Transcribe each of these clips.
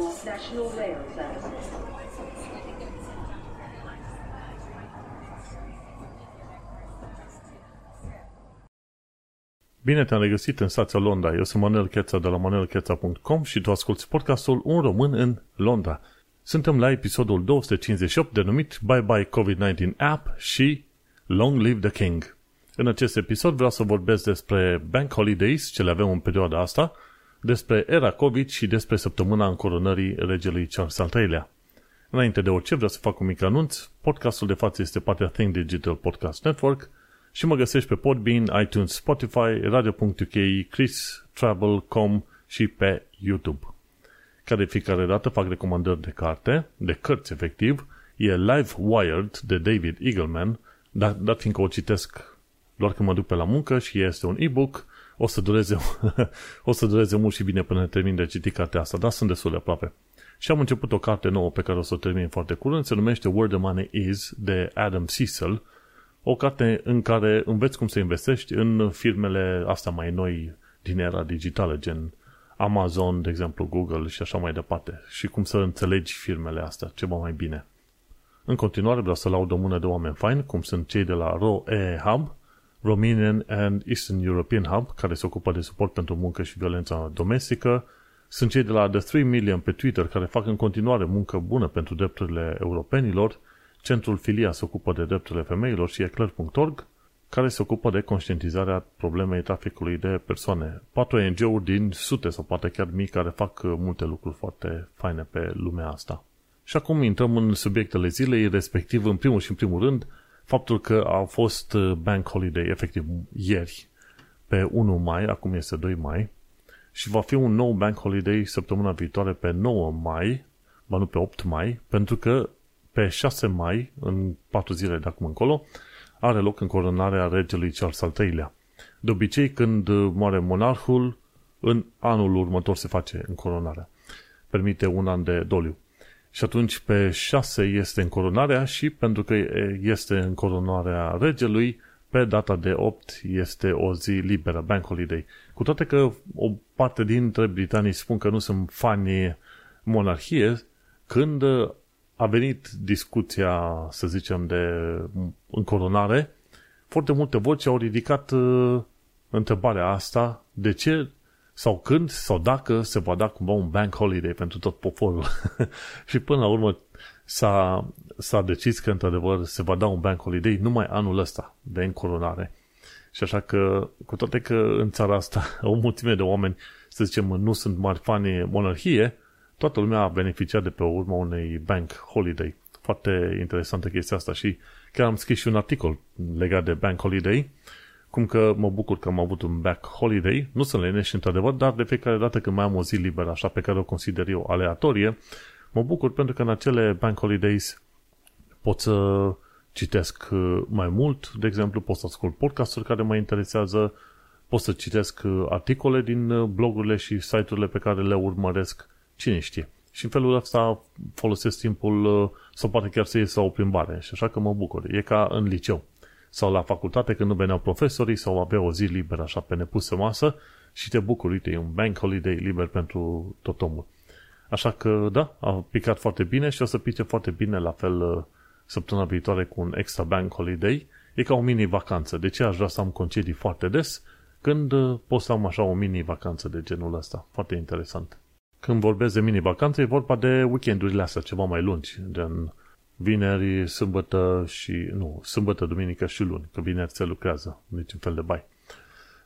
for National Rail Services. Bine te-am regăsit în stația Londra. Eu sunt Manuel Cheța de la manuelcheța.com și tu asculti podcastul Un român în Londra. Suntem la episodul 258 denumit Bye Bye COVID-19 App și Long Live the King. În acest episod vreau să vorbesc despre Bank Holidays, ce le avem în perioada asta, despre era COVID și despre săptămâna încoronării regelui Charles al III-lea. Înainte de orice, vreau să fac un mic anunț. Podcastul de față este partea Think Digital Podcast Network și mă găsești pe Podbean, iTunes, Spotify, Radio.uk, Chris, Travel.com și pe YouTube. Ca de fiecare dată fac recomandări de carte, de cărți efectiv, e Live Wired de David Eagleman, dar, dar fiindcă o citesc doar când mă duc pe la muncă și este un e-book, o să dureze, o să dureze mult și bine până termin de citit cartea asta, dar sunt destul de aproape. Și am început o carte nouă pe care o să o termin foarte curând, se numește Where the Money Is de Adam Cecil, o carte în care înveți cum să investești în firmele astea mai noi din era digitală, gen Amazon, de exemplu, Google și așa mai departe. Și cum să înțelegi firmele astea ceva mai bine. În continuare vreau să laud o mână de oameni faini, cum sunt cei de la ROE Hub, Romanian and Eastern European Hub, care se ocupă de suport pentru muncă și violența domestică. Sunt cei de la The 3 Million pe Twitter, care fac în continuare muncă bună pentru drepturile europenilor. Centrul Filia se ocupă de drepturile femeilor și eclair.org, care se ocupă de conștientizarea problemei traficului de persoane. Patru ONG-uri din sute sau poate chiar mii care fac multe lucruri foarte faine pe lumea asta. Și acum intrăm în subiectele zilei, respectiv în primul și în primul rând faptul că a fost uh, bank holiday efectiv ieri pe 1 mai, acum este 2 mai și va fi un nou bank holiday săptămâna viitoare pe 9 mai, ba nu pe 8 mai, pentru că pe 6 mai, în 4 zile de acum încolo, are loc încoronarea regelui Charles al III-lea. De obicei, când moare monarhul, în anul următor se face încoronarea. Permite un an de doliu. Și atunci pe 6 este încoronarea și pentru că este încoronarea regelui, pe data de 8 este o zi liberă, bank holiday. Cu toate că o parte dintre britanii spun că nu sunt fani monarhie, când a venit discuția, să zicem, de încoronare, foarte multe voci au ridicat uh, întrebarea asta, de ce sau când sau dacă se va da cumva un bank holiday pentru tot poporul. și până la urmă s-a, s-a decis că într-adevăr se va da un bank holiday numai anul ăsta de încoronare. Și așa că, cu toate că în țara asta o mulțime de oameni, să zicem, nu sunt mari fani monarhie, toată lumea a beneficiat de pe urma unei bank holiday. Foarte interesantă chestia asta și chiar am scris și un articol legat de bank holiday cum că mă bucur că am avut un back holiday, nu sunt leneși într-adevăr, dar de fiecare dată când mai am o zi liberă, așa pe care o consider eu aleatorie, mă bucur pentru că în acele bank holidays pot să citesc uh, mai mult, de exemplu, pot să ascult podcasturi care mă interesează, pot să citesc uh, articole din uh, blogurile și site-urile pe care le urmăresc, cine știe. Și în felul ăsta folosesc timpul sau poate chiar să ies la o plimbare. Și așa că mă bucur. E ca în liceu sau la facultate când nu veneau profesorii sau avea o zi liberă așa pe nepusă masă și te bucuri, uite, e un bank holiday liber pentru tot omul. Așa că, da, a picat foarte bine și o să pice foarte bine la fel uh, săptămâna viitoare cu un extra bank holiday. E ca o mini-vacanță. De ce aș vrea să am concedii foarte des când uh, pot să am așa o mini-vacanță de genul ăsta? Foarte interesant. Când vorbesc de mini-vacanță, e vorba de weekendurile astea ceva mai lungi, gen vineri, sâmbătă și, nu, sâmbătă, duminică și luni, că vineri se lucrează, niciun fel de bai.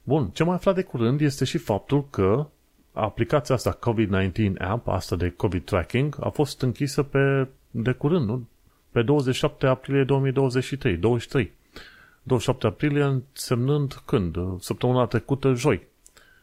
Bun, ce mai aflat de curând este și faptul că aplicația asta COVID-19 app, asta de COVID tracking, a fost închisă pe, de curând, nu? Pe 27 aprilie 2023, 23. 27 aprilie însemnând când? Săptămâna trecută, joi.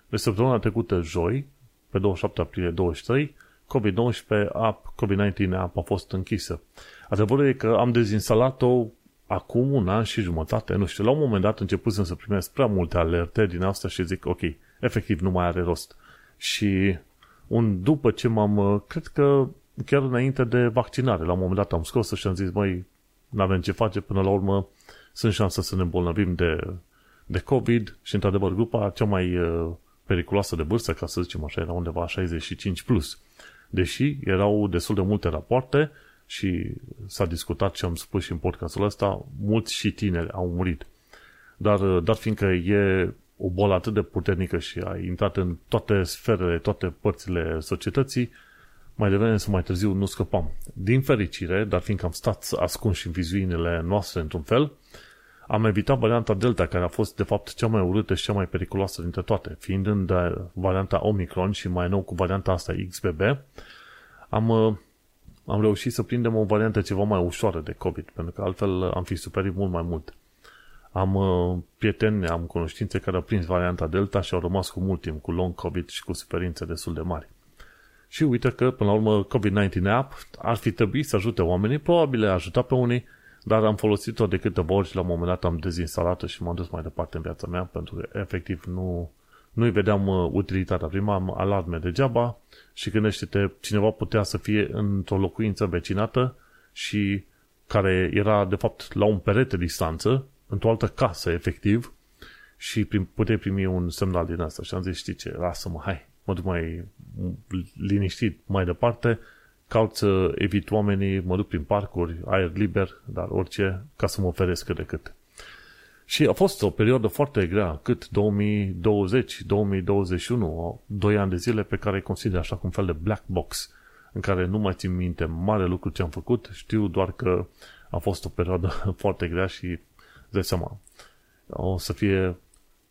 De săptămâna trecută, joi, pe 27 aprilie 23, COVID-19 app, COVID-19 app a fost închisă. Adevărul e că am dezinstalat-o acum un an și jumătate, nu știu, la un moment dat începusem să primesc prea multe alerte din asta și zic, ok, efectiv nu mai are rost. Și un, după ce m-am, cred că chiar înainte de vaccinare, la un moment dat am scos și am zis, măi, nu avem ce face, până la urmă sunt șanse să ne îmbolnăvim de, de COVID și, într-adevăr, grupa cea mai uh, periculoasă de vârstă, ca să zicem așa, era undeva 65+. Plus. Deși erau destul de multe rapoarte și s-a discutat și am spus și în podcastul ăsta, mulți și tineri au murit. Dar, dar fiindcă e o boală atât de puternică și a intrat în toate sferele, toate părțile societății, mai devreme sau mai târziu nu scăpam. Din fericire, dar fiindcă am stat ascunși în vizuinile noastre într-un fel, am evitat varianta Delta, care a fost de fapt cea mai urâtă și cea mai periculoasă dintre toate. Fiind în varianta Omicron și mai nou cu varianta asta XBB, am, uh, am reușit să prindem o variantă ceva mai ușoară de COVID, pentru că altfel am fi suferit mult mai mult. Am uh, prieteni, am cunoștințe care au prins varianta Delta și au rămas cu mult timp cu long COVID și cu suferințe destul de mari. Și uite că, până la urmă, COVID-19 app ar fi trebuit să ajute oamenii, probabil le-a ajutat pe unii, dar am folosit-o de câteva ori și la un moment dat am dezinstalat-o și m-am dus mai departe în viața mea, pentru că efectiv nu, nu-i vedeam uh, utilitatea. Prima am alarme degeaba și gândește-te, cineva putea să fie într-o locuință vecinată și care era, de fapt, la un perete distanță într-o altă casă, efectiv, și prim, puteai primi un semnal din asta. Și am zis, știi ce, lasă-mă, hai, mă duc mai liniștit mai departe, caut să evit oamenii, mă duc prin parcuri, aer liber, dar orice, ca să mă oferesc cât de cât. Și a fost o perioadă foarte grea, cât 2020, 2021, doi ani de zile pe care îi consider așa cum fel de black box, în care nu mai țin minte mare lucru ce am făcut, știu doar că a fost o perioadă foarte grea și dai seama, o să fie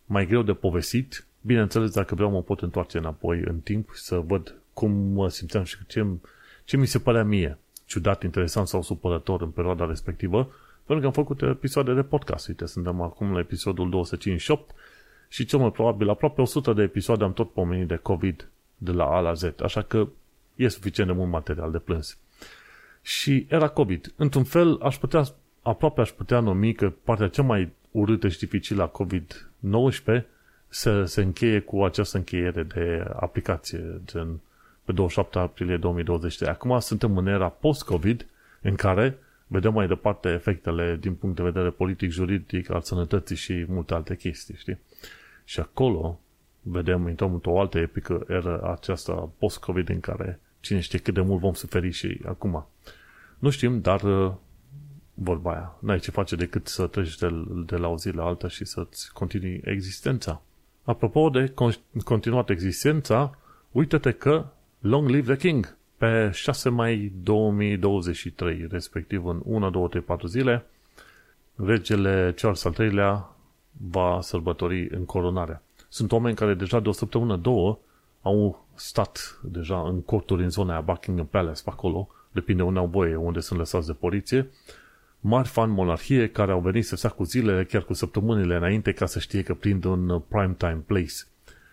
mai greu de povestit. Bineînțeles, dacă vreau mă pot întoarce înapoi în timp să văd cum mă simțeam și ce, ce mi se părea mie ciudat, interesant sau supărător în perioada respectivă, pentru că am făcut episoade de podcast. Uite, suntem acum la episodul 258 și cel mai probabil aproape 100 de episoade am tot pomenit de COVID de la A la Z, așa că e suficient de mult material de plâns. Și era COVID. Într-un fel, aș putea aproape aș putea numi că partea cea mai urâtă și dificilă a COVID-19 se, se încheie cu această încheiere de aplicație, gen pe 27 aprilie 2020. Acum suntem în era post-COVID, în care vedem mai departe efectele din punct de vedere politic, juridic, al sănătății și multe alte chestii, știi? Și acolo vedem, intrăm într-o altă epică era aceasta post-COVID în care cine știe cât de mult vom suferi și acum. Nu știm, dar vorba aia. N-ai ce face decât să treci de, de la o zi la alta și să-ți continui existența. Apropo de continuat existența, uite-te că Long Live the King! Pe 6 mai 2023, respectiv în 1, 2, 3, 4 zile, regele Charles al III-lea va sărbători încoronarea. Sunt oameni care deja de o săptămână, două, au stat deja în corturi în zona Buckingham Palace, pe acolo, depinde unde au voie, unde sunt lăsați de poliție, mari fan monarhie care au venit să stea cu zilele, chiar cu săptămânile înainte, ca să știe că prind un prime time place.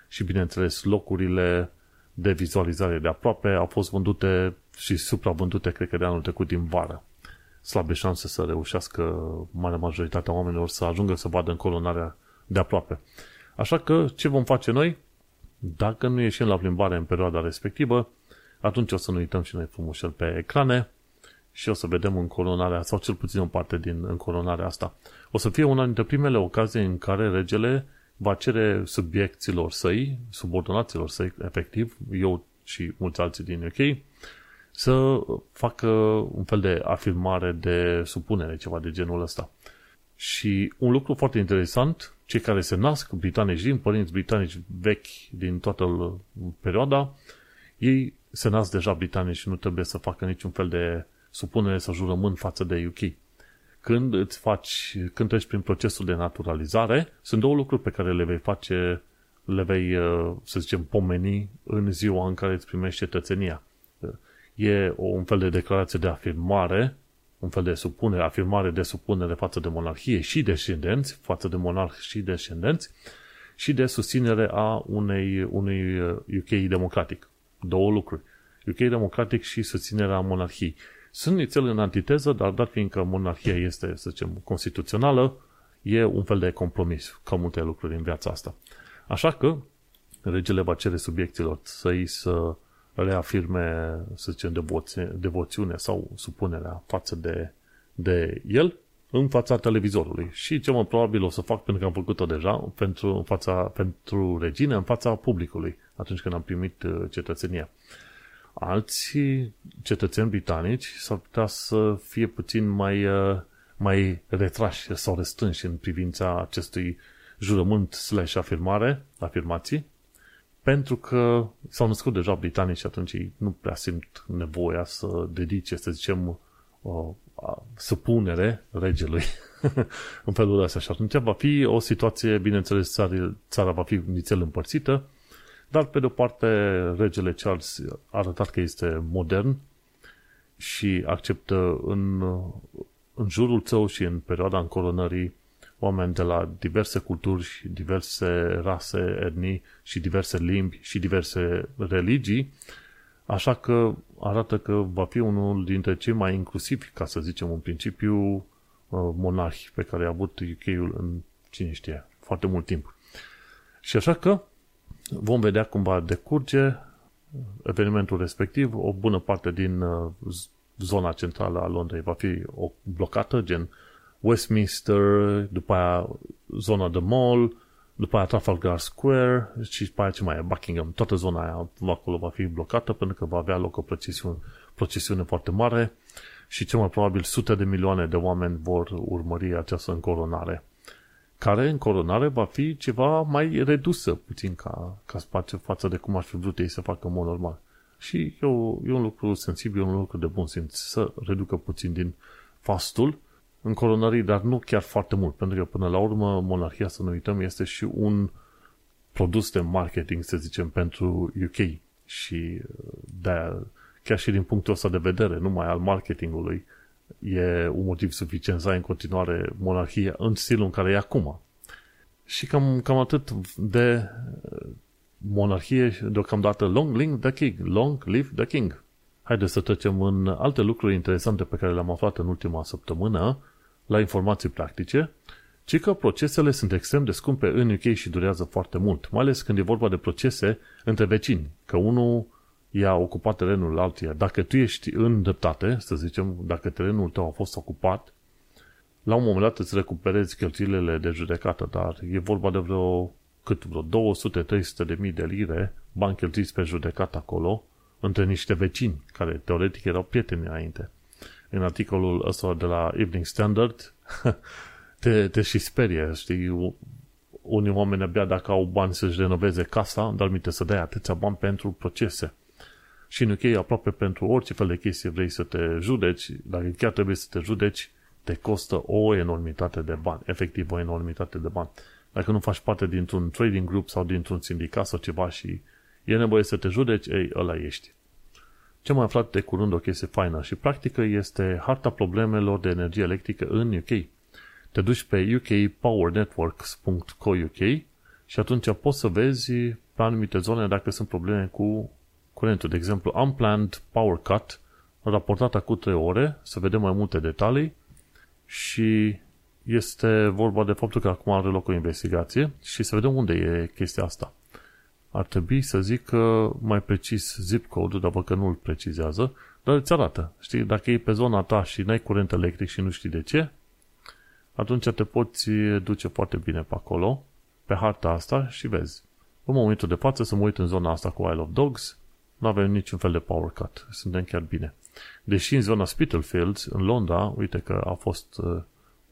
Și bineînțeles, locurile de vizualizare de aproape au fost vândute și supravândute, cred că de anul trecut din vară. Slabe șanse să reușească marea majoritatea oamenilor să ajungă să vadă încolonarea de aproape. Așa că, ce vom face noi? Dacă nu ieșim la plimbare în perioada respectivă, atunci o să nu uităm și noi frumușel pe ecrane, și o să vedem încoronarea, sau cel puțin o parte din încoronarea asta. O să fie una dintre primele ocazii în care regele va cere subiecților săi, subordonaților săi, efectiv, eu și mulți alții din UK, să facă un fel de afirmare de supunere, ceva de genul ăsta. Și un lucru foarte interesant, cei care se nasc britanici din părinți britanici vechi din toată perioada, ei se nasc deja britanici și nu trebuie să facă niciun fel de supunere sau jurământ față de UK. Când îți faci, când treci prin procesul de naturalizare, sunt două lucruri pe care le vei face, le vei, uh, să zicem, pomeni în ziua în care îți primești cetățenia. E un fel de declarație de afirmare, un fel de supunere, afirmare de supunere față de monarhie și descendenți, față de monarh și descendenți, și de susținere a unei, unui UK uh, democratic. Două lucruri. UK democratic și susținerea monarhiei. Sunt nițel în antiteză, dar dat fiindcă monarhia este, să zicem, constituțională, e un fel de compromis, ca multe lucruri în viața asta. Așa că regele va cere subiecților să-i să reafirme, să zicem, devoție, devoțiune sau supunerea față de, de el în fața televizorului. Și ce mă probabil o să fac, pentru că am făcut-o deja, pentru, în fața, pentru regine, în fața publicului, atunci când am primit uh, cetățenia. Alți cetățeni britanici s-ar putea să fie puțin mai, uh, mai retrași sau restrânși în privința acestui jurământ slash afirmare, afirmații, pentru că s-au născut deja britanici și atunci ei nu prea simt nevoia să dedice, să zicem, o supunere regelui în felul ăsta. Și atunci va fi o situație, bineînțeles, țara, țara va fi nițel împărțită, dar pe de-o parte regele Charles a arătat că este modern și acceptă în, în jurul său și în perioada încoronării oameni de la diverse culturi, diverse rase, etnii și diverse limbi și diverse religii, așa că arată că va fi unul dintre cei mai inclusivi, ca să zicem în principiu, uh, monarhi pe care a avut UK-ul în, cine știe, foarte mult timp. Și așa că vom vedea cum va decurge evenimentul respectiv. O bună parte din uh, zona centrală a Londrei va fi blocată, gen Westminster, după aia zona de Mall, după aia Trafalgar Square și după aia ce mai e, Buckingham. Toată zona aia acolo va fi blocată pentru că va avea loc o procesiune, procesiune foarte mare și cel mai probabil sute de milioane de oameni vor urmări această încoronare care în coronare va fi ceva mai redusă puțin ca, ca spațiu față de cum ar fi vrut ei să facă în mod normal. Și e, o, e un lucru sensibil, un lucru de bun simț să reducă puțin din fastul în coronării, dar nu chiar foarte mult, pentru că până la urmă monarhia, să nu uităm, este și un produs de marketing, să zicem, pentru UK și de chiar și din punctul ăsta de vedere, numai al marketingului, e un motiv suficient să ai în continuare monarhia în stilul în care e acum. Și cam, cam atât de monarhie deocamdată long live the king, long live the king. Haideți să trecem în alte lucruri interesante pe care le-am aflat în ultima săptămână la informații practice, ci că procesele sunt extrem de scumpe în UK și durează foarte mult, mai ales când e vorba de procese între vecini, că unul i-a ocupat terenul altuia. Dacă tu ești în dreptate, să zicem, dacă terenul tău a fost ocupat, la un moment dat îți recuperezi cheltuielile de judecată, dar e vorba de vreo, cât vreo 200-300 de mii de lire bani cheltuiți pe judecată acolo, între niște vecini, care teoretic erau prieteni înainte. În articolul ăsta de la Evening Standard, te, te și sperie, știi, unii oameni abia dacă au bani să-și renoveze casa, dar mi să dai atâția bani pentru procese. Și în UK aproape pentru orice fel de chestie vrei să te judeci, dacă chiar trebuie să te judeci, te costă o enormitate de bani, efectiv o enormitate de bani. Dacă nu faci parte dintr-un trading group sau dintr-un sindicat sau ceva și e nevoie să te judeci, ei, ăla ești. Ce mai aflat de curând o chestie faină și practică este harta problemelor de energie electrică în UK. Te duci pe ukpowernetworks.co.uk și atunci poți să vezi pe anumite zone dacă sunt probleme cu curentul. De exemplu, unplanned power cut, raportat acum 3 ore, să vedem mai multe detalii și este vorba de faptul că acum are loc o investigație și să vedem unde e chestia asta. Ar trebui să zic că mai precis zip code dar că nu îl precizează, dar îți arată. Știi, dacă e pe zona ta și n-ai curent electric și nu știi de ce, atunci te poți duce foarte bine pe acolo, pe harta asta și vezi. În momentul de față să mă uit în zona asta cu Isle of Dogs, nu avem niciun fel de power cut. Suntem chiar bine. Deși în zona Spitalfields, în Londra, uite că a fost uh,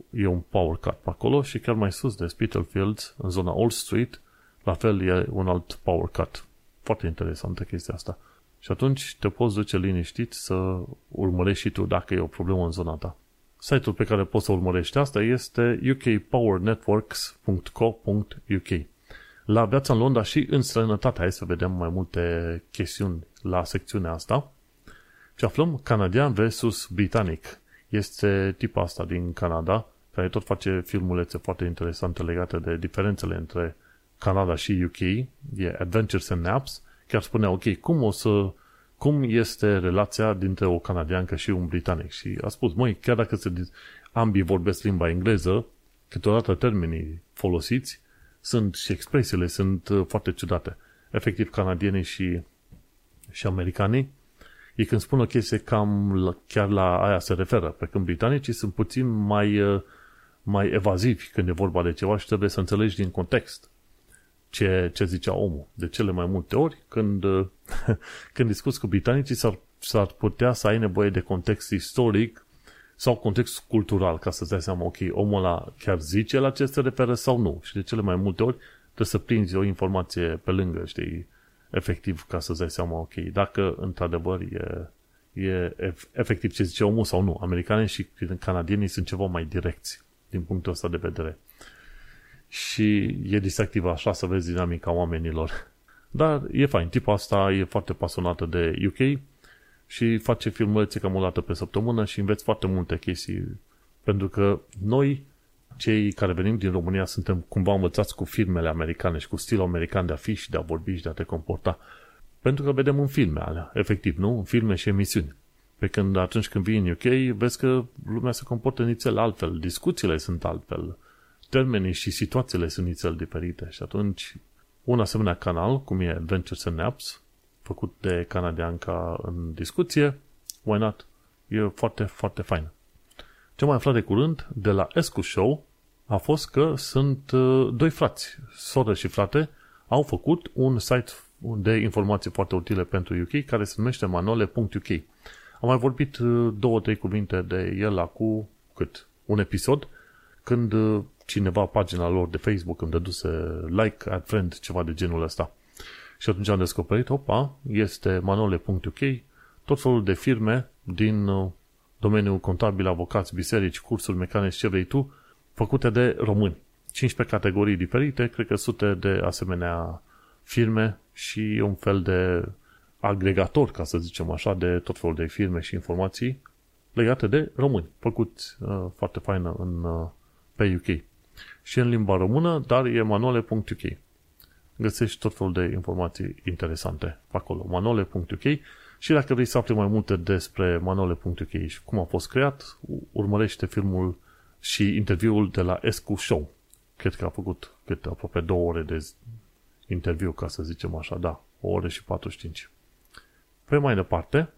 e un power cut pe acolo și chiar mai sus de Spitalfields, în zona Old Street, la fel e un alt power cut. Foarte interesantă chestia asta. Și atunci te poți duce liniștit să urmărești și tu dacă e o problemă în zona ta. Site-ul pe care poți să urmărești asta este ukpowernetworks.co.uk la viața în Londra și în străinătate. Hai să vedem mai multe chestiuni la secțiunea asta. Și aflăm canadian versus britanic. Este tipul asta din Canada, care tot face filmulețe foarte interesante legate de diferențele între Canada și UK. E Adventures and Naps. Chiar spunea, ok, cum o să cum este relația dintre o canadiancă și un britanic. Și a spus, măi, chiar dacă se, ambii vorbesc limba engleză, câteodată termenii folosiți sunt și expresiile sunt uh, foarte ciudate. Efectiv, canadienii și, și americanii, ei când spun o chestie cam la, chiar la aia se referă, pe când britanicii sunt puțin mai, uh, mai evazivi când e vorba de ceva și trebuie să înțelegi din context ce, ce zicea omul. De cele mai multe ori, când, când discuți cu britanicii, s-ar, s-ar putea să ai nevoie de context istoric sau context cultural, ca să-ți dai seama, ok, omul ăla chiar zice la ce se referă sau nu. Și de cele mai multe ori trebuie să prinzi o informație pe lângă, știi, efectiv, ca să-ți dai seama, ok, dacă într-adevăr e, e efectiv ce zice omul sau nu. Americanii și canadienii sunt ceva mai direcți din punctul ăsta de vedere. Și e distractiv așa să vezi dinamica oamenilor. Dar e fain. Tipul asta e foarte pasionată de UK și face filmulețe cam o dată pe săptămână și înveți foarte multe chestii. Pentru că noi, cei care venim din România, suntem cumva învățați cu filmele americane și cu stilul american de a fi și de a vorbi și de a te comporta. Pentru că vedem în filme alea, efectiv, nu? În filme și emisiuni. Pe când atunci când vii în UK, vezi că lumea se comportă nițel altfel, discuțiile sunt altfel, termenii și situațiile sunt nițel diferite și atunci un asemenea canal, cum e Adventures and Apps, făcut de canadianca în discuție, why not? E foarte, foarte fain. Ce mai aflat de curând de la Escu Show a fost că sunt uh, doi frați, soră și frate, au făcut un site de informații foarte utile pentru UK care se numește manole.uk. Am mai vorbit uh, două, trei cuvinte de el acum cât? Un episod când uh, cineva pagina lor de Facebook îmi dăduse like, add friend, ceva de genul ăsta. Și atunci am descoperit, opa, este manole.uk, tot felul de firme din uh, domeniul contabil, avocați, biserici, cursuri mecanici, ce vrei tu, făcute de români. 15 categorii diferite, cred că sute de asemenea firme și un fel de agregator, ca să zicem așa, de tot felul de firme și informații legate de români, făcut uh, foarte faină în, uh, pe UK. Și în limba română, dar e manuale.uk. Găsești tot felul de informații interesante pe acolo, manuale.uk și dacă vrei să afli mai multe despre manuale.uk și cum a fost creat, urmărește filmul și interviul de la Escu Show. Cred că a făcut cât aproape două ore de interviu, ca să zicem așa, da, o oră și 45. Pe mai departe,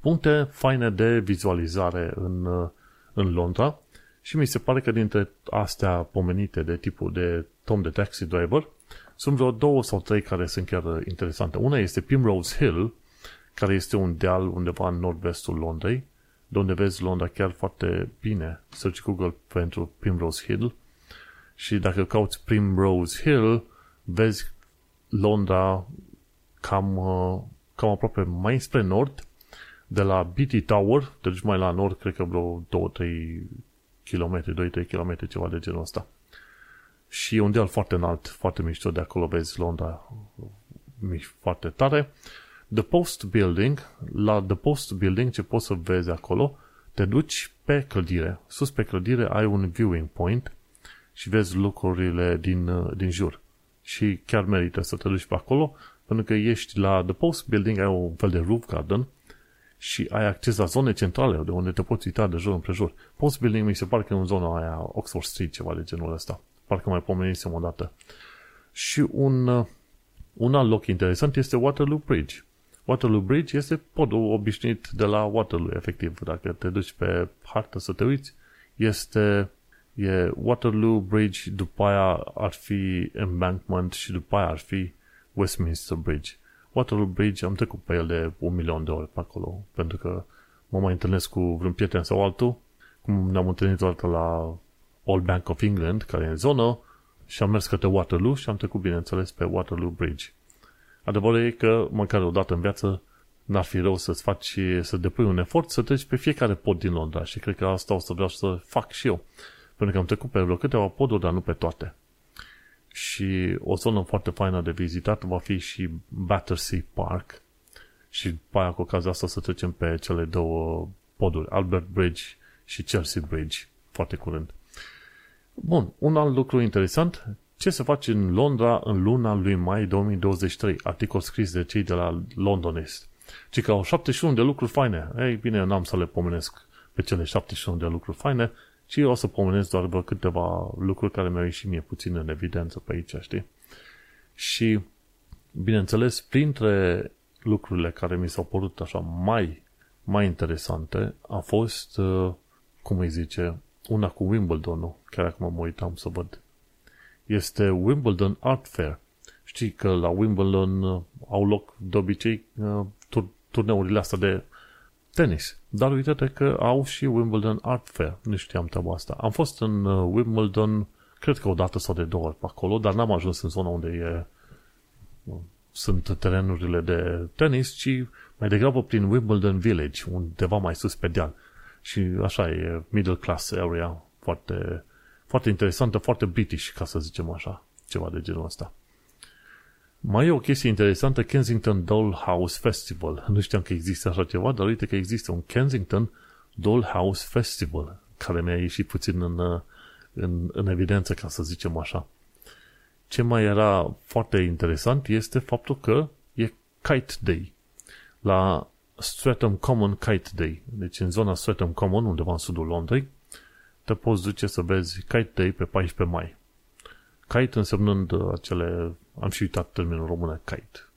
puncte faine de vizualizare în, în Londra și mi se pare că dintre astea pomenite de tipul de Tom de Taxi Driver, sunt vreo două sau trei care sunt chiar interesante. Una este Primrose Hill, care este un deal undeva în nord-vestul Londrei, de unde vezi Londra chiar foarte bine. Search Google pentru Primrose Hill și dacă cauți Primrose Hill, vezi Londra cam, uh, cam aproape mai spre nord, de la BT Tower, te duci mai la nord, cred că vreo 2-3 km, 2-3 km, ceva de genul ăsta. Și un deal foarte înalt, foarte mișto, de acolo vezi Londra foarte tare. The Post Building, la The Post Building, ce poți să vezi acolo, te duci pe clădire. Sus pe clădire ai un viewing point și vezi lucrurile din, uh, din jur și chiar merită să te duci pe acolo, pentru că ești la The Post Building, ai un fel de roof garden și ai acces la zone centrale de unde te poți uita de jur împrejur. Post Building mi se pare că e în zona aia Oxford Street, ceva de genul ăsta. Parcă mai pomenisem o dată. Și un, un alt loc interesant este Waterloo Bridge. Waterloo Bridge este podul obișnuit de la Waterloo, efectiv. Dacă te duci pe hartă să te uiți, este e Waterloo Bridge, după aia ar fi Embankment și după aia ar fi Westminster Bridge. Waterloo Bridge am trecut pe el de un milion de ori pe acolo, pentru că mă mai întâlnesc cu vreun prieten sau altul, cum ne-am întâlnit o dată la Old Bank of England, care e în zonă, și am mers către Waterloo și am trecut, bineînțeles, pe Waterloo Bridge. Adevărul e că, măcar o dată în viață, n-ar fi rău să-ți faci, să depui un efort să treci pe fiecare pod din Londra și cred că asta o să vreau să fac și eu. Pentru că am trecut pe vreo câteva poduri, dar nu pe toate. Și o zonă foarte faină de vizitat va fi și Battersea Park. Și după aia, cu ocazia asta, să trecem pe cele două poduri, Albert Bridge și Chelsea Bridge, foarte curând. Bun, un alt lucru interesant, ce se face în Londra în luna lui mai 2023, articol scris de cei de la Londonist. Ci că au 71 de lucruri faine. Ei bine, n-am să le pomenesc pe cele 71 de lucruri faine, și o să pomenesc doar vreo câteva lucruri care mi-au ieșit mie puțin în evidență pe aici, știi? Și, bineînțeles, printre lucrurile care mi s-au părut așa mai, mai interesante a fost, uh, cum îi zice, una cu Wimbledon-ul, chiar acum mă uitam să văd. este Wimbledon Art Fair. Știi că la Wimbledon uh, au loc de obicei uh, tur- turneurile astea de tenis. Dar uite că au și Wimbledon Art Fair. Nu știam treaba asta. Am fost în uh, Wimbledon, cred că o dată sau de două ori pe acolo, dar n-am ajuns în zona unde e, sunt terenurile de tenis, ci mai degrabă prin Wimbledon Village, undeva mai sus pe deal. Și așa e middle class area, foarte, foarte interesantă, foarte british, ca să zicem așa, ceva de genul ăsta. Mai e o chestie interesantă, Kensington Dollhouse Festival. Nu știam că există așa ceva, dar uite că există un Kensington Dollhouse Festival, care mi-a ieșit puțin în, în, în evidență, ca să zicem așa. Ce mai era foarte interesant este faptul că e Kite Day. La Streatham Common Kite Day. Deci în zona Streatham Common, undeva în sudul Londrei, te poți duce să vezi Kite Day pe 14 mai. Kite însemnând acele, am și uitat termenul român, kite.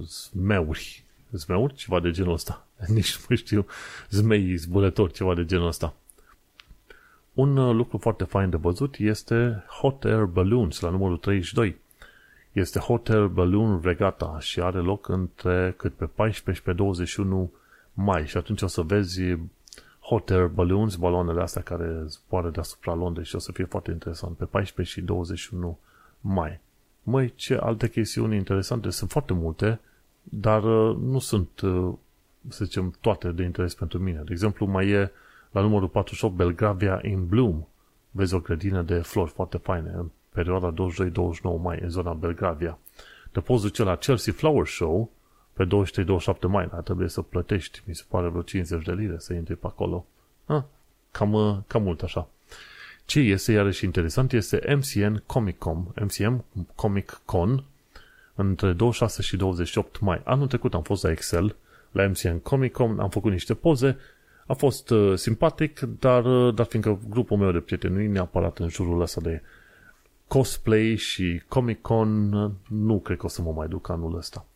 Zmeuri. Zmeuri? Ceva de genul ăsta. Nici nu știu. Zmei, zbulători, ceva de genul ăsta. Un lucru foarte fain de văzut este Hot Air Balloons la numărul 32. Este Hot Air Balloon Regatta și are loc între cât pe 14 și pe 21 mai și atunci o să vezi hot air balloons, baloanele astea care zboară deasupra Londrei și o să fie foarte interesant pe 14 și 21 mai. Măi, ce alte chestiuni interesante, sunt foarte multe, dar uh, nu sunt, uh, să zicem, toate de interes pentru mine. De exemplu, mai e la numărul 48 Belgravia in Bloom. Vezi o grădină de flori foarte faine în perioada 22-29 mai în zona Belgravia. Te poți duce la Chelsea Flower Show pe 23-27 mai, dar trebuie să plătești, mi se pare vreo 50 de lire să intri pe acolo. Ah, cam, cam mult așa. Ce este iarăși interesant este MCN Comic Con, MCM Comic Con, între 26 și 28 mai. Anul trecut am fost la Excel, la MCN Comic Con, am făcut niște poze, a fost uh, simpatic, dar, uh, dar fiindcă grupul meu de prieteni nu e neapărat în jurul ăsta de cosplay și Comic Con, uh, nu cred că o să mă mai duc anul ăsta.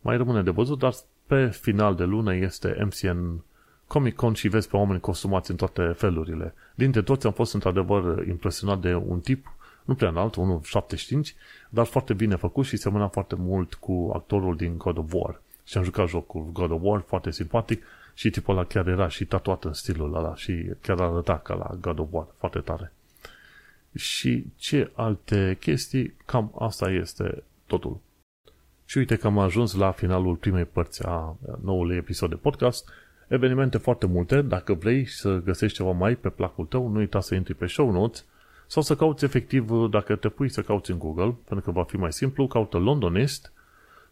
Mai rămâne de văzut, dar pe final de lună este MCN Comic Con și vezi pe oameni costumați în toate felurile. Dintre toți am fost într-adevăr impresionat de un tip, nu prea înalt, 1,75, dar foarte bine făcut și semăna foarte mult cu actorul din God of War. Și am jucat jocul God of War, foarte simpatic, și tipul ăla chiar era și tatuat în stilul ăla și chiar arăta ca la God of War, foarte tare. Și ce alte chestii, cam asta este totul. Și uite că am ajuns la finalul primei părți a noului episod de podcast. Evenimente foarte multe, dacă vrei să găsești ceva mai pe placul tău, nu uita să intri pe show notes sau să cauți efectiv, dacă te pui să cauți în Google, pentru că va fi mai simplu, caută Londonist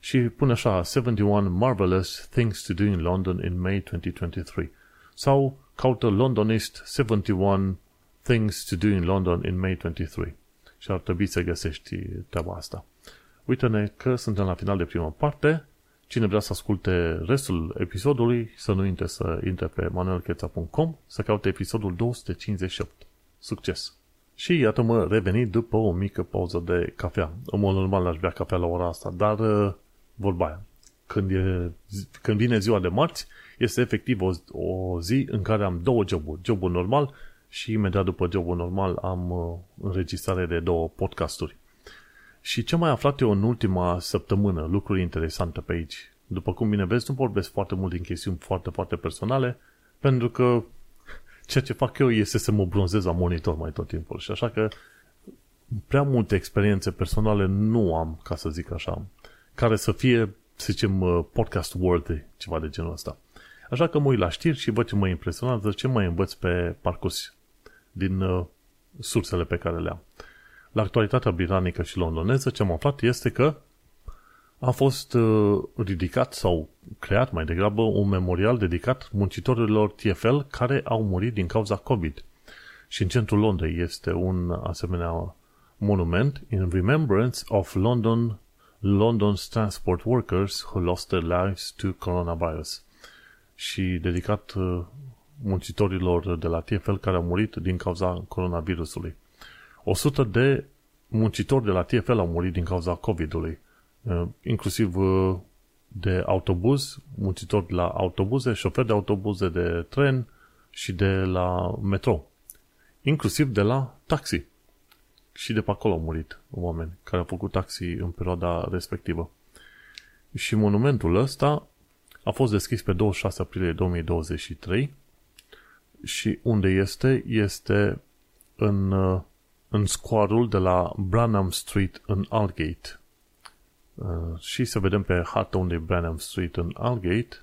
și pune așa 71 Marvelous Things to Do in London in May 2023 sau caută Londonist 71 Things to Do in London in May 23 și ar trebui să găsești treaba asta. Uită-ne că suntem la final de prima parte. Cine vrea să asculte restul episodului, să nu intre să intre pe manuelcheța.com să caute episodul 258. Succes! Și iată-mă revenit după o mică pauză de cafea. În mod normal aș bea cafea la ora asta, dar uh, vorba aia. Când, e, când vine ziua de marți, este efectiv o, o zi în care am două joburi. Jobul normal și imediat după jobul normal am uh, înregistrare de două podcasturi. Și ce mai aflat eu în ultima săptămână, lucruri interesante pe aici. După cum bine vezi, nu vorbesc foarte mult din chestiuni foarte, foarte personale, pentru că ceea ce fac eu este să mă bronzez la monitor mai tot timpul. Și așa că prea multe experiențe personale nu am, ca să zic așa, care să fie, să zicem, uh, podcast worthy, ceva de genul ăsta. Așa că mă uit la știri și văd ce mă impresionează, ce mai învăț pe parcurs din uh, sursele pe care le am la actualitatea britanică și londoneză, ce am aflat este că a fost uh, ridicat sau creat mai degrabă un memorial dedicat muncitorilor TFL care au murit din cauza COVID. Și în centrul Londrei este un asemenea monument in remembrance of London London's transport workers who lost their lives to coronavirus. Și dedicat uh, muncitorilor de la TFL care au murit din cauza coronavirusului. 100 de muncitori de la TFL au murit din cauza COVID-ului, uh, inclusiv uh, de autobuz, muncitori de la autobuze, șoferi de autobuze, de tren și de la metro, inclusiv de la taxi. și de pe acolo au murit oameni care au făcut taxi în perioada respectivă. Și monumentul ăsta a fost deschis pe 26 aprilie 2023 și unde este? Este în, în scoarul de la Branham Street în Aldgate. Uh, și să vedem pe hartă unde e Branham Street în Aldgate.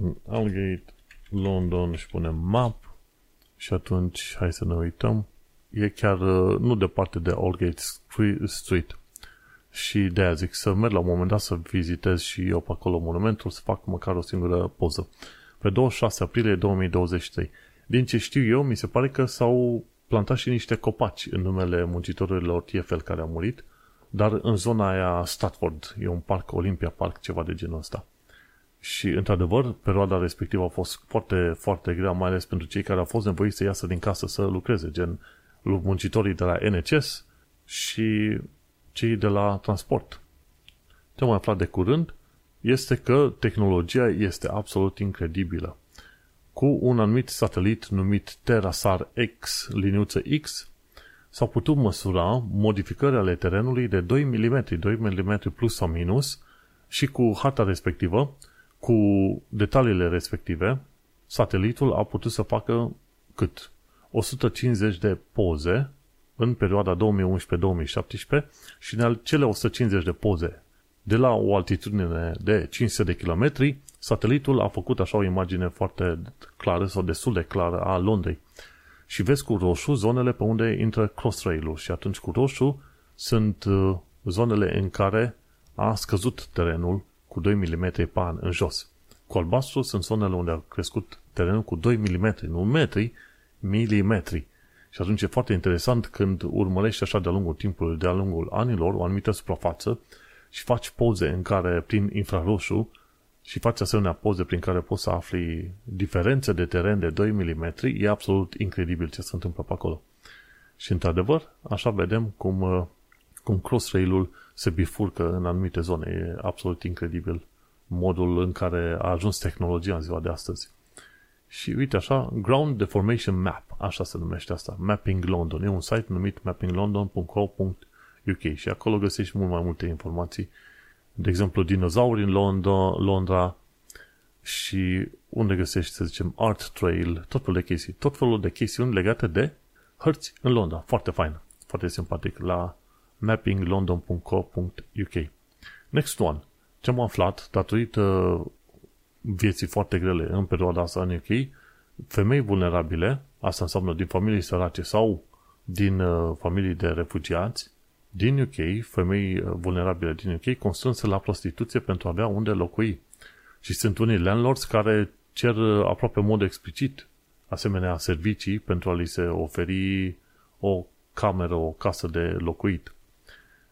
În Aldgate, London și punem map și atunci hai să ne uităm. E chiar uh, nu departe de Aldgate Street. Și de aia zic să merg la un moment dat să vizitez și eu pe acolo monumentul, să fac măcar o singură poză. Pe 26 aprilie 2023. Din ce știu eu, mi se pare că s-au plantat și niște copaci în numele muncitorilor TFL care au murit, dar în zona aia Statford, e un parc, Olympia Park, ceva de genul ăsta. Și, într-adevăr, perioada respectivă a fost foarte, foarte grea, mai ales pentru cei care au fost nevoiți să iasă din casă să lucreze, gen muncitorii de la NHS și cei de la transport. Ce am aflat de curând este că tehnologia este absolut incredibilă. Cu un anumit satelit numit TerraSAR X, liniuță X, s-au putut măsura modificări ale terenului de 2 mm, 2 mm plus sau minus și cu harta respectivă, cu detaliile respective, satelitul a putut să facă cât? 150 de poze în perioada 2011-2017 și în cele 150 de poze de la o altitudine de 500 de kilometri, satelitul a făcut așa o imagine foarte clară sau destul de clară a Londrei. Și vezi cu roșu zonele pe unde intră crossrail-ul și atunci cu roșu sunt uh, zonele în care a scăzut terenul cu 2 mm pe an în jos. Cu albastru sunt zonele unde a crescut terenul cu 2 mm, nu metri, milimetri. Și atunci e foarte interesant când urmărești așa de-a lungul timpului, de-a lungul anilor, o anumită suprafață și faci poze în care, prin infraroșu, și faci asemenea poze prin care poți să afli diferențe de teren de 2 mm, e absolut incredibil ce se întâmplă pe acolo. Și într-adevăr, așa vedem cum, uh, cum crossrail-ul se bifurcă în anumite zone. E absolut incredibil modul în care a ajuns tehnologia în ziua de astăzi. Și uite așa, Ground Deformation Map, așa se numește asta, Mapping London. E un site numit mappinglondon.co.uk și acolo găsești mult mai multe informații. De exemplu, dinozauri în Londra, Londra și unde găsești, să zicem, Art Trail, tot felul de chestii. Tot felul de chestiuni legate de hărți în Londra. Foarte fain, foarte simpatic, la mappinglondon.co.uk. Next one. Ce am aflat, datorită vieții foarte grele în perioada asta în UK, femei vulnerabile, asta înseamnă din familii sărace sau din uh, familii de refugiați, din UK, femei uh, vulnerabile din UK, constrânse la prostituție pentru a avea unde locui. Și sunt unii landlords care cer uh, aproape în mod explicit asemenea servicii pentru a li se oferi o cameră, o casă de locuit.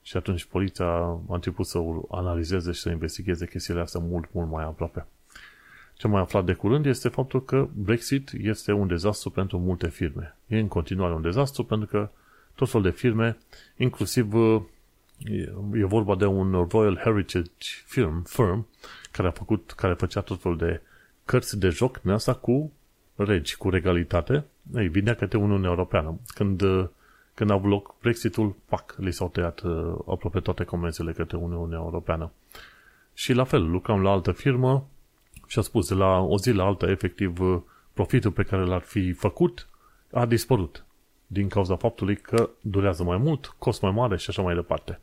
Și atunci poliția a început să analizeze și să investigheze chestiile astea mult, mult mai aproape. Ce am mai aflat de curând este faptul că Brexit este un dezastru pentru multe firme. E în continuare un dezastru pentru că tot fel de firme, inclusiv e vorba de un Royal Heritage firm, firm care a făcut, care făcea tot fel de cărți de joc din asta cu regi, cu regalitate, ei, vinea către Uniunea Europeană. Când, când a avut loc Brexitul, pac, li s-au tăiat uh, aproape toate comenzile către Uniunea Europeană. Și la fel, lucram la altă firmă și a spus, de la o zi la alta, efectiv, uh, profitul pe care l-ar fi făcut a dispărut din cauza faptului că durează mai mult, cost mai mare și așa mai departe.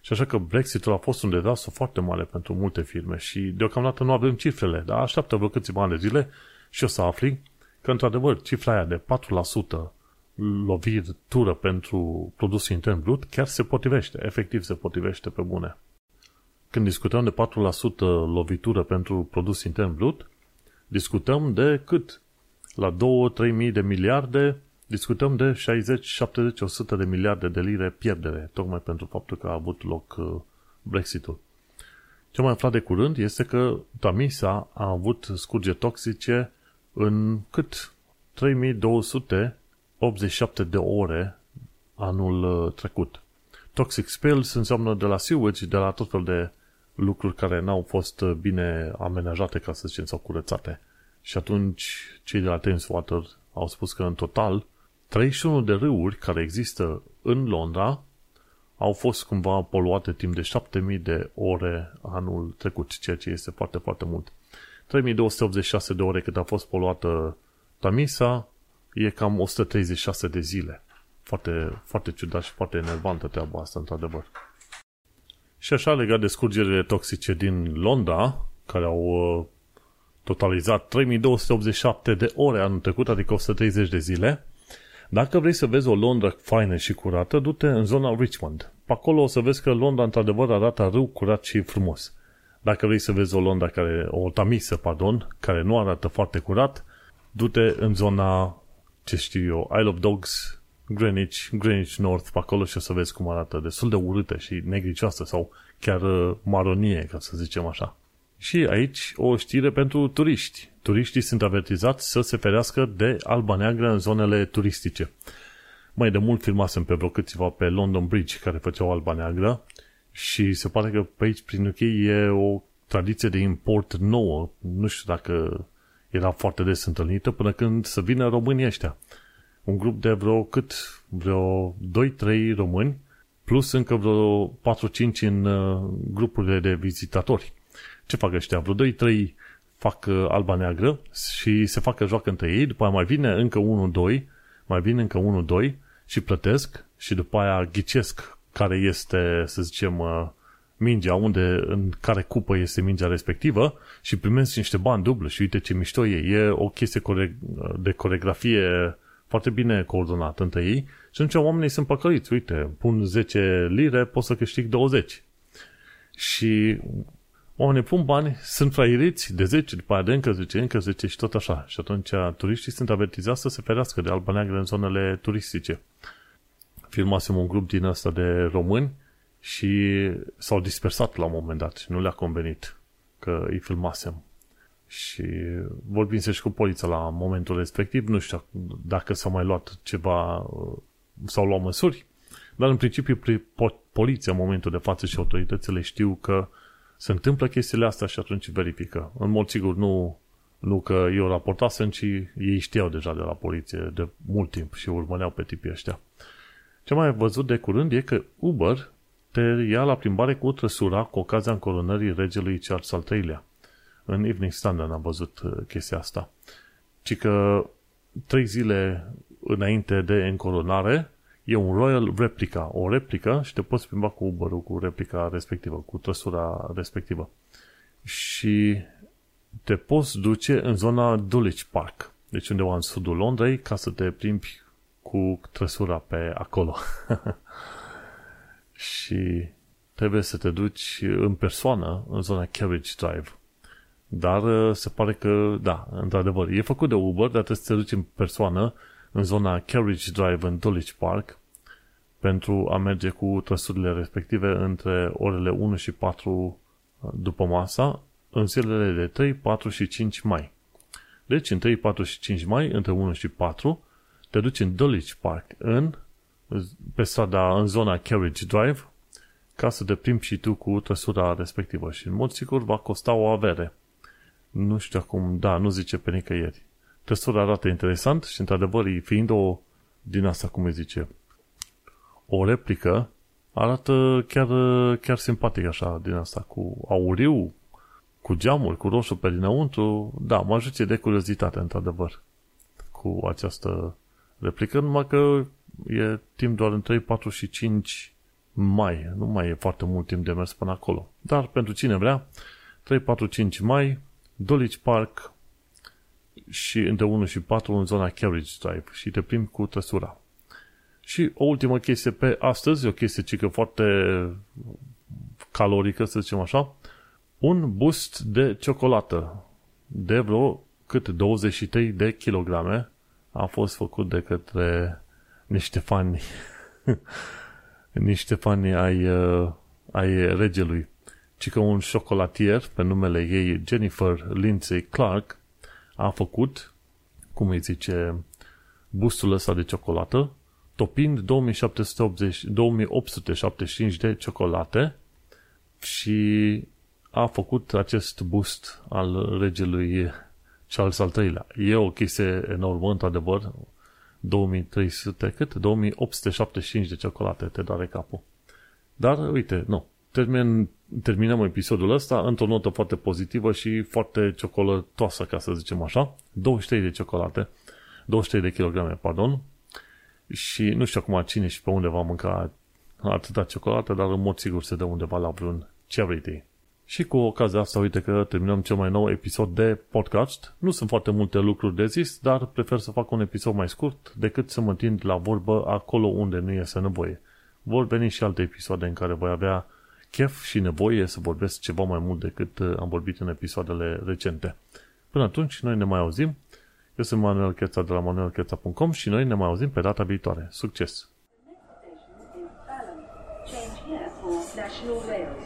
Și așa că Brexitul a fost un dezastru foarte mare pentru multe firme și deocamdată nu avem cifrele, dar așteaptă vreo câțiva ani de zile și o să afli că, într-adevăr, cifra aia de 4% lovitură pentru produsul intern brut chiar se potrivește, efectiv se potrivește pe bune. Când discutăm de 4% lovitură pentru produs intern brut, discutăm de cât? La 2-3 mii de miliarde, discutăm de 60, 70, 100 de miliarde de lire pierdere, tocmai pentru faptul că a avut loc uh, Brexitul. Ce mai aflat de curând este că Tamisa a avut scurge toxice în cât 3287 de ore anul uh, trecut. Toxic spills înseamnă de la sewage, de la tot fel de lucruri care n-au fost uh, bine amenajate, ca să zicem, sau curățate. Și atunci cei de la Thames Water au spus că în total 31 de râuri care există în Londra au fost cumva poluate timp de 7000 de ore anul trecut, ceea ce este foarte, foarte mult. 3286 de ore cât a fost poluată Tamisa, e cam 136 de zile. Foarte, foarte ciudat și foarte enervantă treaba asta, într-adevăr. Și așa, legat de scurgerile toxice din Londra, care au uh, totalizat 3287 de ore anul trecut, adică 130 de zile, dacă vrei să vezi o Londra faină și curată, du-te în zona Richmond. Pe acolo o să vezi că Londra într-adevăr arată râu curat și frumos. Dacă vrei să vezi o Londra care, o tamisă, pardon, care nu arată foarte curat, du-te în zona, ce știu eu, Isle of Dogs, Greenwich, Greenwich North, pe acolo și o să vezi cum arată destul de urâtă și negricioasă sau chiar uh, maronie, ca să zicem așa. Și aici o știre pentru turiști. Turiștii sunt avertizați să se ferească de alba neagră în zonele turistice. Mai de mult filmasem pe vreo câțiva pe London Bridge care făceau alba neagră și se pare că pe aici prin UK e o tradiție de import nouă. Nu știu dacă era foarte des întâlnită până când să vină românii ăștia. Un grup de vreo cât? Vreo 2-3 români plus încă vreo 4-5 în uh, grupurile de vizitatori. Ce fac ăștia? Vreo 2-3 fac uh, alba neagră și se facă joacă între ei, după aia mai vine încă 1-2, mai vine încă 1-2 și plătesc și după aia ghicesc care este, să zicem, uh, mingea, unde, în care cupă este mingea respectivă și primesc niște bani dublu și uite ce mișto e. E o chestie de coregrafie foarte bine coordonată între ei și atunci oamenii sunt păcăliți. Uite, pun 10 lire, pot să câștig 20. Și oamenii pun bani, sunt frairiți de 10, după aia de încă 10, încă 10 și tot așa. Și atunci turiștii sunt avertizați să se ferească de alba neagră în zonele turistice. Filmasem un grup din ăsta de români și s-au dispersat la un moment dat și nu le-a convenit că îi filmasem. Și vorbim și cu poliția la momentul respectiv, nu știu dacă s-a mai luat ceva, sau luat măsuri, dar în principiu poliția în momentul de față și autoritățile știu că se întâmplă chestiile astea și atunci verifică. În mod sigur nu, nu că eu raportasem, ci ei știau deja de la poliție de mult timp și urmăreau pe tipii ăștia. Ce mai văzut de curând e că Uber te ia la plimbare cu trăsura cu ocazia încoronării regelui Charles al III-lea. În Evening Standard am văzut uh, chestia asta. Ci că trei zile înainte de încoronare e un Royal Replica, o replică și te poți plimba cu uber cu replica respectivă, cu trăsura respectivă. Și te poți duce în zona Dulwich Park, deci undeva în sudul Londrei, ca să te plimbi cu trăsura pe acolo. și trebuie să te duci în persoană în zona Carriage Drive. Dar uh, se pare că, da, într-adevăr, e făcut de Uber, dar trebuie să te duci în persoană în zona Carriage Drive în Dulwich Park pentru a merge cu trăsurile respective între orele 1 și 4 uh, după masa în zilele de 3, 4 și 5 mai. Deci, în 3, 4 și 5 mai, între 1 și 4, te duci în Dulwich Park, în, pe strada, în zona Carriage Drive, ca să te plimbi și tu cu trăsura respectivă și în mod sigur va costa o avere. Nu știu acum, da, nu zice pe nicăieri. Trăsura arată interesant și într-adevăr, fiind o din asta, cum îi zice, o replică, arată chiar, chiar simpatic așa din asta, cu auriu, cu geamuri, cu roșu pe dinăuntru. Da, mă ajută de curiozitate, într-adevăr, cu această replică, numai că e timp doar în 3, 4 și 5 mai. Nu mai e foarte mult timp de mers până acolo. Dar pentru cine vrea, 3, 4, 5 mai, Dulwich Park și între 1 și 4 în zona Carriage Drive și te plimbi cu trăsura. Și o ultimă chestie pe astăzi, o chestie cică foarte calorică, să zicem așa, un boost de ciocolată de vreo cât 23 de kilograme a fost făcut de către niște fani niște fani ai, uh, ai regelui ci că un șocolatier pe numele ei Jennifer Lindsay Clark a făcut, cum îi zice, bustul ăsta de ciocolată, topind 2780, 2875 de ciocolate și a făcut acest boost al regelui Charles al III-lea. E o chestie enormă, într-adevăr. 2300, cât? 2875 de ciocolate, te doare capul. Dar, uite, nu. Termin, terminăm episodul ăsta într-o notă foarte pozitivă și foarte ciocolătoasă, ca să zicem așa. 23 de ciocolate, 23 de kilograme, pardon. Și nu știu acum cine și pe unde va mânca atâta ciocolată, dar în mod sigur se dă undeva la vreun charity. Și cu ocazia asta, uite că terminăm cel mai nou episod de podcast. Nu sunt foarte multe lucruri de zis, dar prefer să fac un episod mai scurt decât să mă tind la vorbă acolo unde nu este nevoie. Vor veni și alte episoade în care voi avea chef și nevoie să vorbesc ceva mai mult decât uh, am vorbit în episoadele recente. Până atunci, noi ne mai auzim. Eu sunt Manuel Cheța de la manuelcheța.com și noi ne mai auzim pe data viitoare. Succes! Change here for National Rail Services.